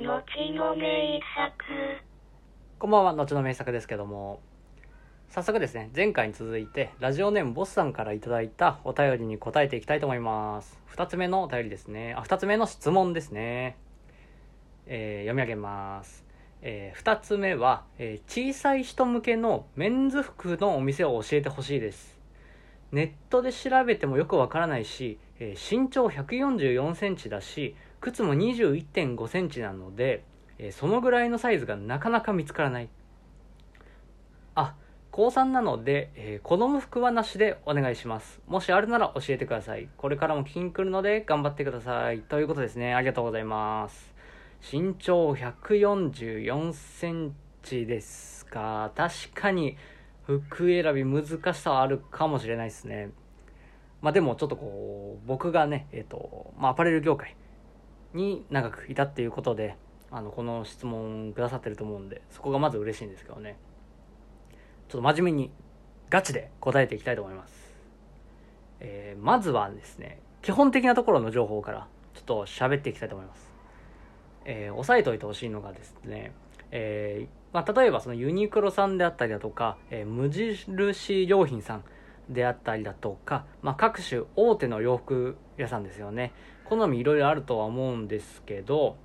後の名作。こんばんは、後の名作ですけども、早速ですね、前回に続いて、ラジオネームボスさんからいいたお便りに答えていきたいと思います。二つ目のお便りですね。あ、二つ目の質問ですね。えー読み上げます。えー二つ目は、えー小さい人向けのメンズ服のお店を教えてほしいです。ネットで調べてもよくわからないし、えー身長144センチだし、靴も21.5センチなので、えそのぐらいのサイズがなかなか見つからない。あ、高3なので、えー子供服はなしでお願いします。もしあるなら教えてください。これからも聞きに来るので頑張ってください。ということですね。ありがとうございます。身長144センチですか。確かに服選び難しさはあるかもしれないですね。まあでもちょっとこう、僕がね、えっ、と、まあアパレル業界に長くいたっていうことで、あの、この質問くださってると思うんで、そこがまず嬉しいんですけどね。ちょっと真面目にガチで答えていきたいと思います。えーまずはですね、基本的なところの情報からちょっと喋っていきたいと思います。えー押さえておいてほしいのがですね、えーまあ、例えばそのユニクロさんであったりだとか、え無印良品さんであったりだとか、まあ、各種大手の洋服屋さんですよね。好みいろいろあるとは思うんですけど、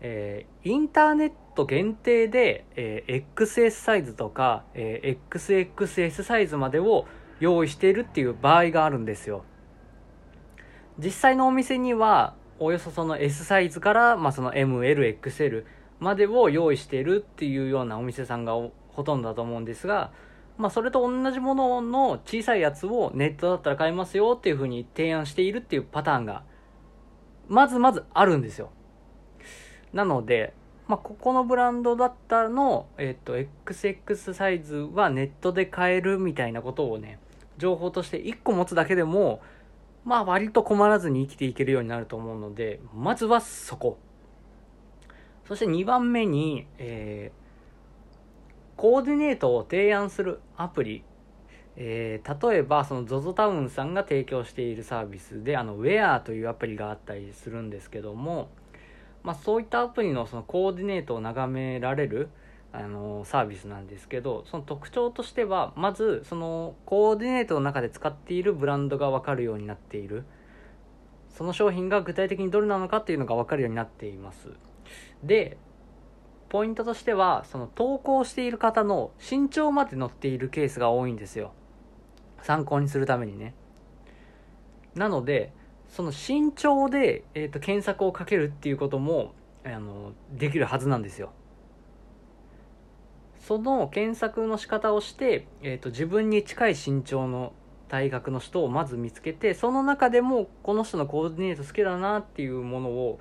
えーインターネット限定で、えー XS サイズとか、えー XXS サイズまでを用意しているっていう場合があるんですよ。実際のお店には、およそその S サイズから、まあ、その M、L、XL までを用意しているっていうようなお店さんがほとんどだと思うんですが、まあ、それと同じものの小さいやつをネットだったら買えますよっていう風に提案しているっていうパターンが、まずまずあるんですよ。なので、まあ、ここのブランドだったの、えっ、と、XX サイズはネットで買えるみたいなことをね、情報として1個持つだけでも、まあ割と困らずに生きていけるようになると思うので、まずはそこ。そして2番目に、えーコーディネートを提案するアプリ。えー例えば、その ZOZO タウンさんが提供しているサービスで、あの、Wear というアプリがあったりするんですけども、まあそういったアプリのそのコーディネートを眺められる、あのサービスなんですけど、その特徴としては、まず、そのコーディネートの中で使っているブランドがわかるようになっている。その商品が具体的にどれなのかっていうのがわかるようになっています。で、ポイントとしては、その投稿している方の身長まで載っているケースが多いんですよ。参考にするためにね。なので、その身長で、えー、と検索をかけるっていうこともあのできるはずなんですよ。その検索の仕方をして、えー、と自分に近い身長の体格の人をまず見つけてその中でもこの人のコーディネート好きだなっていうものを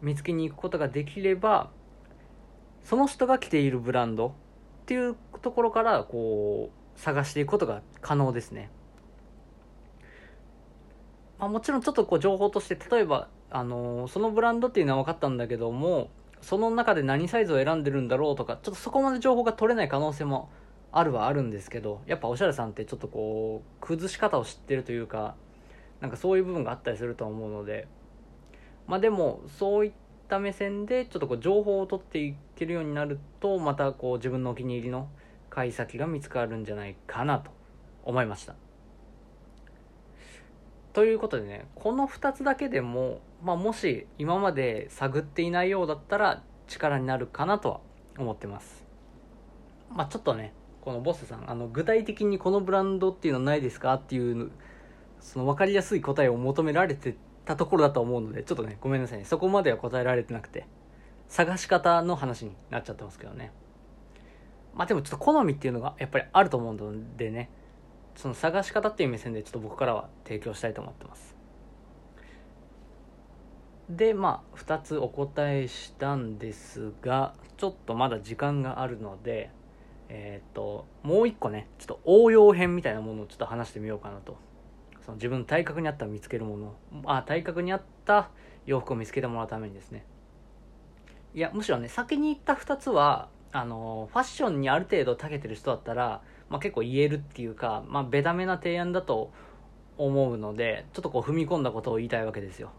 見つけに行くことができればその人が着ているブランドっていうところからこう探していくことが可能ですね。まあ、もちろんちょっとこう情報として例えば、あのーそのブランドっていうのは分かったんだけどもその中で何サイズを選んでるんだろうとかちょっとそこまで情報が取れない可能性もあるはあるんですけどやっぱおしゃれさんってちょっとこう崩し方を知ってるというかなんかそういう部分があったりすると思うのでまあでもそういった目線でちょっとこう情報を取っていけるようになるとまたこう自分のお気に入りの買い先が見つかるんじゃないかなと思いました。ということでねこの2つだけでも、まあ、もし今まで探っていないようだったら力になるかなとは思ってます。まあちょっとねこのボスさんあの具体的にこのブランドっていうのはないですかっていうその分かりやすい答えを求められてたところだと思うのでちょっとねごめんなさいね。そこまでは答えられてなくて探し方の話になっちゃってますけどね。まあでもちょっと好みっていうのがやっぱりあると思うのでね。その探し方っていう目線でちょっと僕からは提供したいと思ってます。でまあ2つお答えしたんですがちょっとまだ時間があるのでえっ、ともう1個ねちょっと応用編みたいなものをちょっと話してみようかなと。その自分の体格に合った見つけるもの。あ体格に合った洋服を見つけてもらうためにですね。いやむしろね先に言った2つはあのファッションにある程度長けてる人だったら、まあ、結構言えるっていうか、まあ、ベタめな提案だと思うのでちょっとこう踏み込んだことを言いたいわけですよ。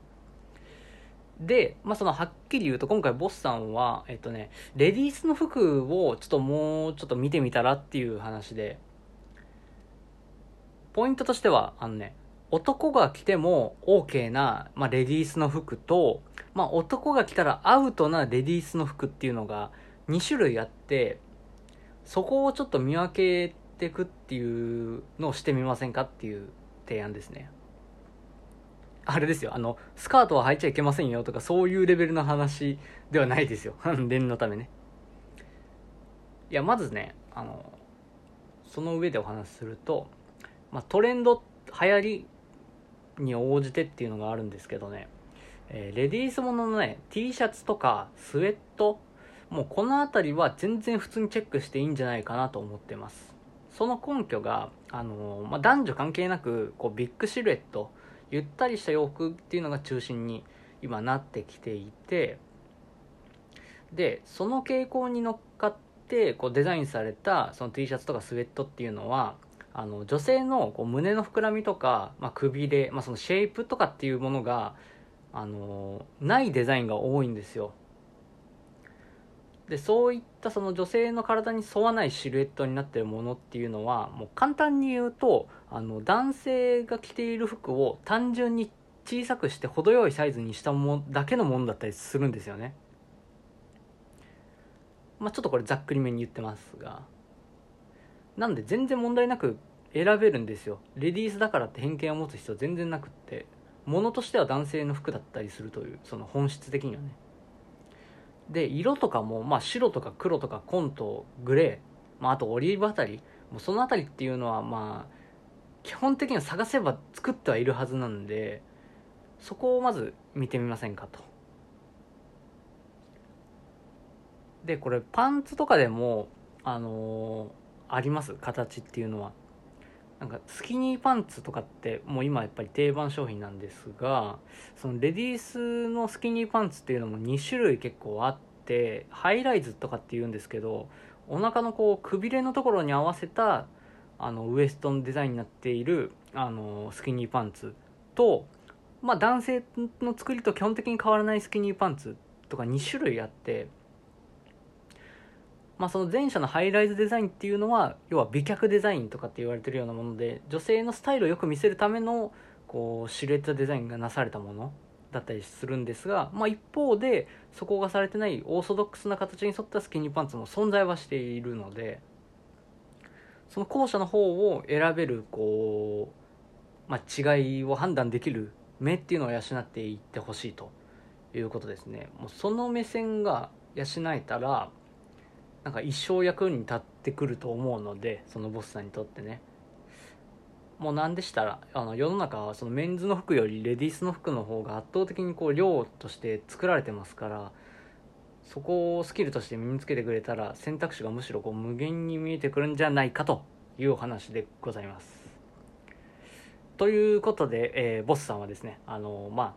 で、まあ、そのはっきり言うと今回ボスさんは、えっとね、レディースの服をちょっともうちょっと見てみたらっていう話で、ポイントとしては、あのね、男が着ても OK な、まあ、レディースの服と、まあ、男が着たらアウトなレディースの服っていうのが2種類あって、そこをちょっと見分けてくっていうのをしてみませんかっていう提案ですね。あれですよ、あの、スカートは履いちゃいけませんよとか、そういうレベルの話ではないですよ。念のためね。いや、まずね、あの、その上でお話しすると、まあ、トレンド、流行りに応じてっていうのがあるんですけどね、えー、レディースもののね、T シャツとかスウェット、もうこの辺りは全然普通にチェックしていいんじゃないかなと思ってます。その根拠が、あのまあ、男女関係なく、こう、ビッグシルエット、ゆったりした洋服っていうのが中心に今なってきていてでその傾向に乗っかってこうデザインされたその T シャツとかスウェットっていうのはあの女性のこう胸の膨らみとか、まあ、くびれ、まあ、そのシェイプとかっていうものがあのないデザインが多いんですよでそういったその女性の体に沿わないシルエットになってるものっていうのはもう簡単に言うとあの男性が着ている服を単純に小さくして程よいサイズにしたものだけのものだったりするんですよね。まあちょっとこれざっくりめに言ってますが。なんで全然問題なく選べるんですよ。レディースだからって偏見を持つ必要全然なくってものとしては男性の服だったりするというその本質的にはね。で色とかも、まあ、白とか黒とか紺とグレー、まあ、あとオリーブあたりもうそのあたりっていうのはまあ基本的には探せば作ってはいるはずなんでそこをまず見てみませんかと。でこれパンツとかでもあのー、あります？形っていうのは。なんかスキニーパンツとかってもう今やっぱり定番商品なんですがそのレディースのスキニーパンツっていうのも2種類結構あってハイライズとかっていうんですけどお腹のこうくびれのところに合わせたあのウエストのデザインになっているあのスキニーパンツと、まあ、男性の作りと基本的に変わらないスキニーパンツとか2種類あってまあ、その前者のハイライズデザインっていうのは要は美脚デザインとかって言われてるようなもので女性のスタイルをよく見せるためのこうシルエットデザインがなされたものだったりするんですが、まあ、一方でそこがされてないオーソドックスな形に沿ったスキニーパンツも存在はしているのでその後者の方を選べるこう、まあ、違いを判断できる目っていうのを養っていってほしいということですね。もうその目線が養えたらなんか一生役に立ってくると思うのでそのボスさんにとってねもう何でしたらあの世の中はそのメンズの服よりレディースの服の方が圧倒的にこう量として作られてますからそこをスキルとして身につけてくれたら選択肢がむしろこう無限に見えてくるんじゃないかというお話でございます。ということで、えー、ボスさんはですねあのま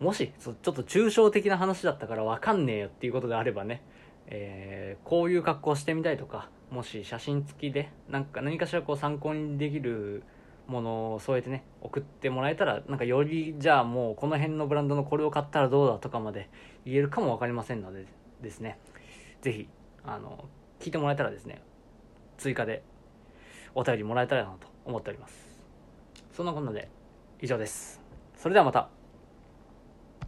あもしちょっと抽象的な話だったから分かんねえよっていうことであればねえー、こういう格好してみたいとかもし写真付きでなんか何かしらこう参考にできるものを添えてね送ってもらえたらなんかよりじゃあもうこの辺のブランドのこれを買ったらどうだとかまで言えるかも分かりませんのでですね。是非あの聞いてもらえたらですね追加でお便りもらえたらなと思っております。そんなこんなで以上です。それではまた。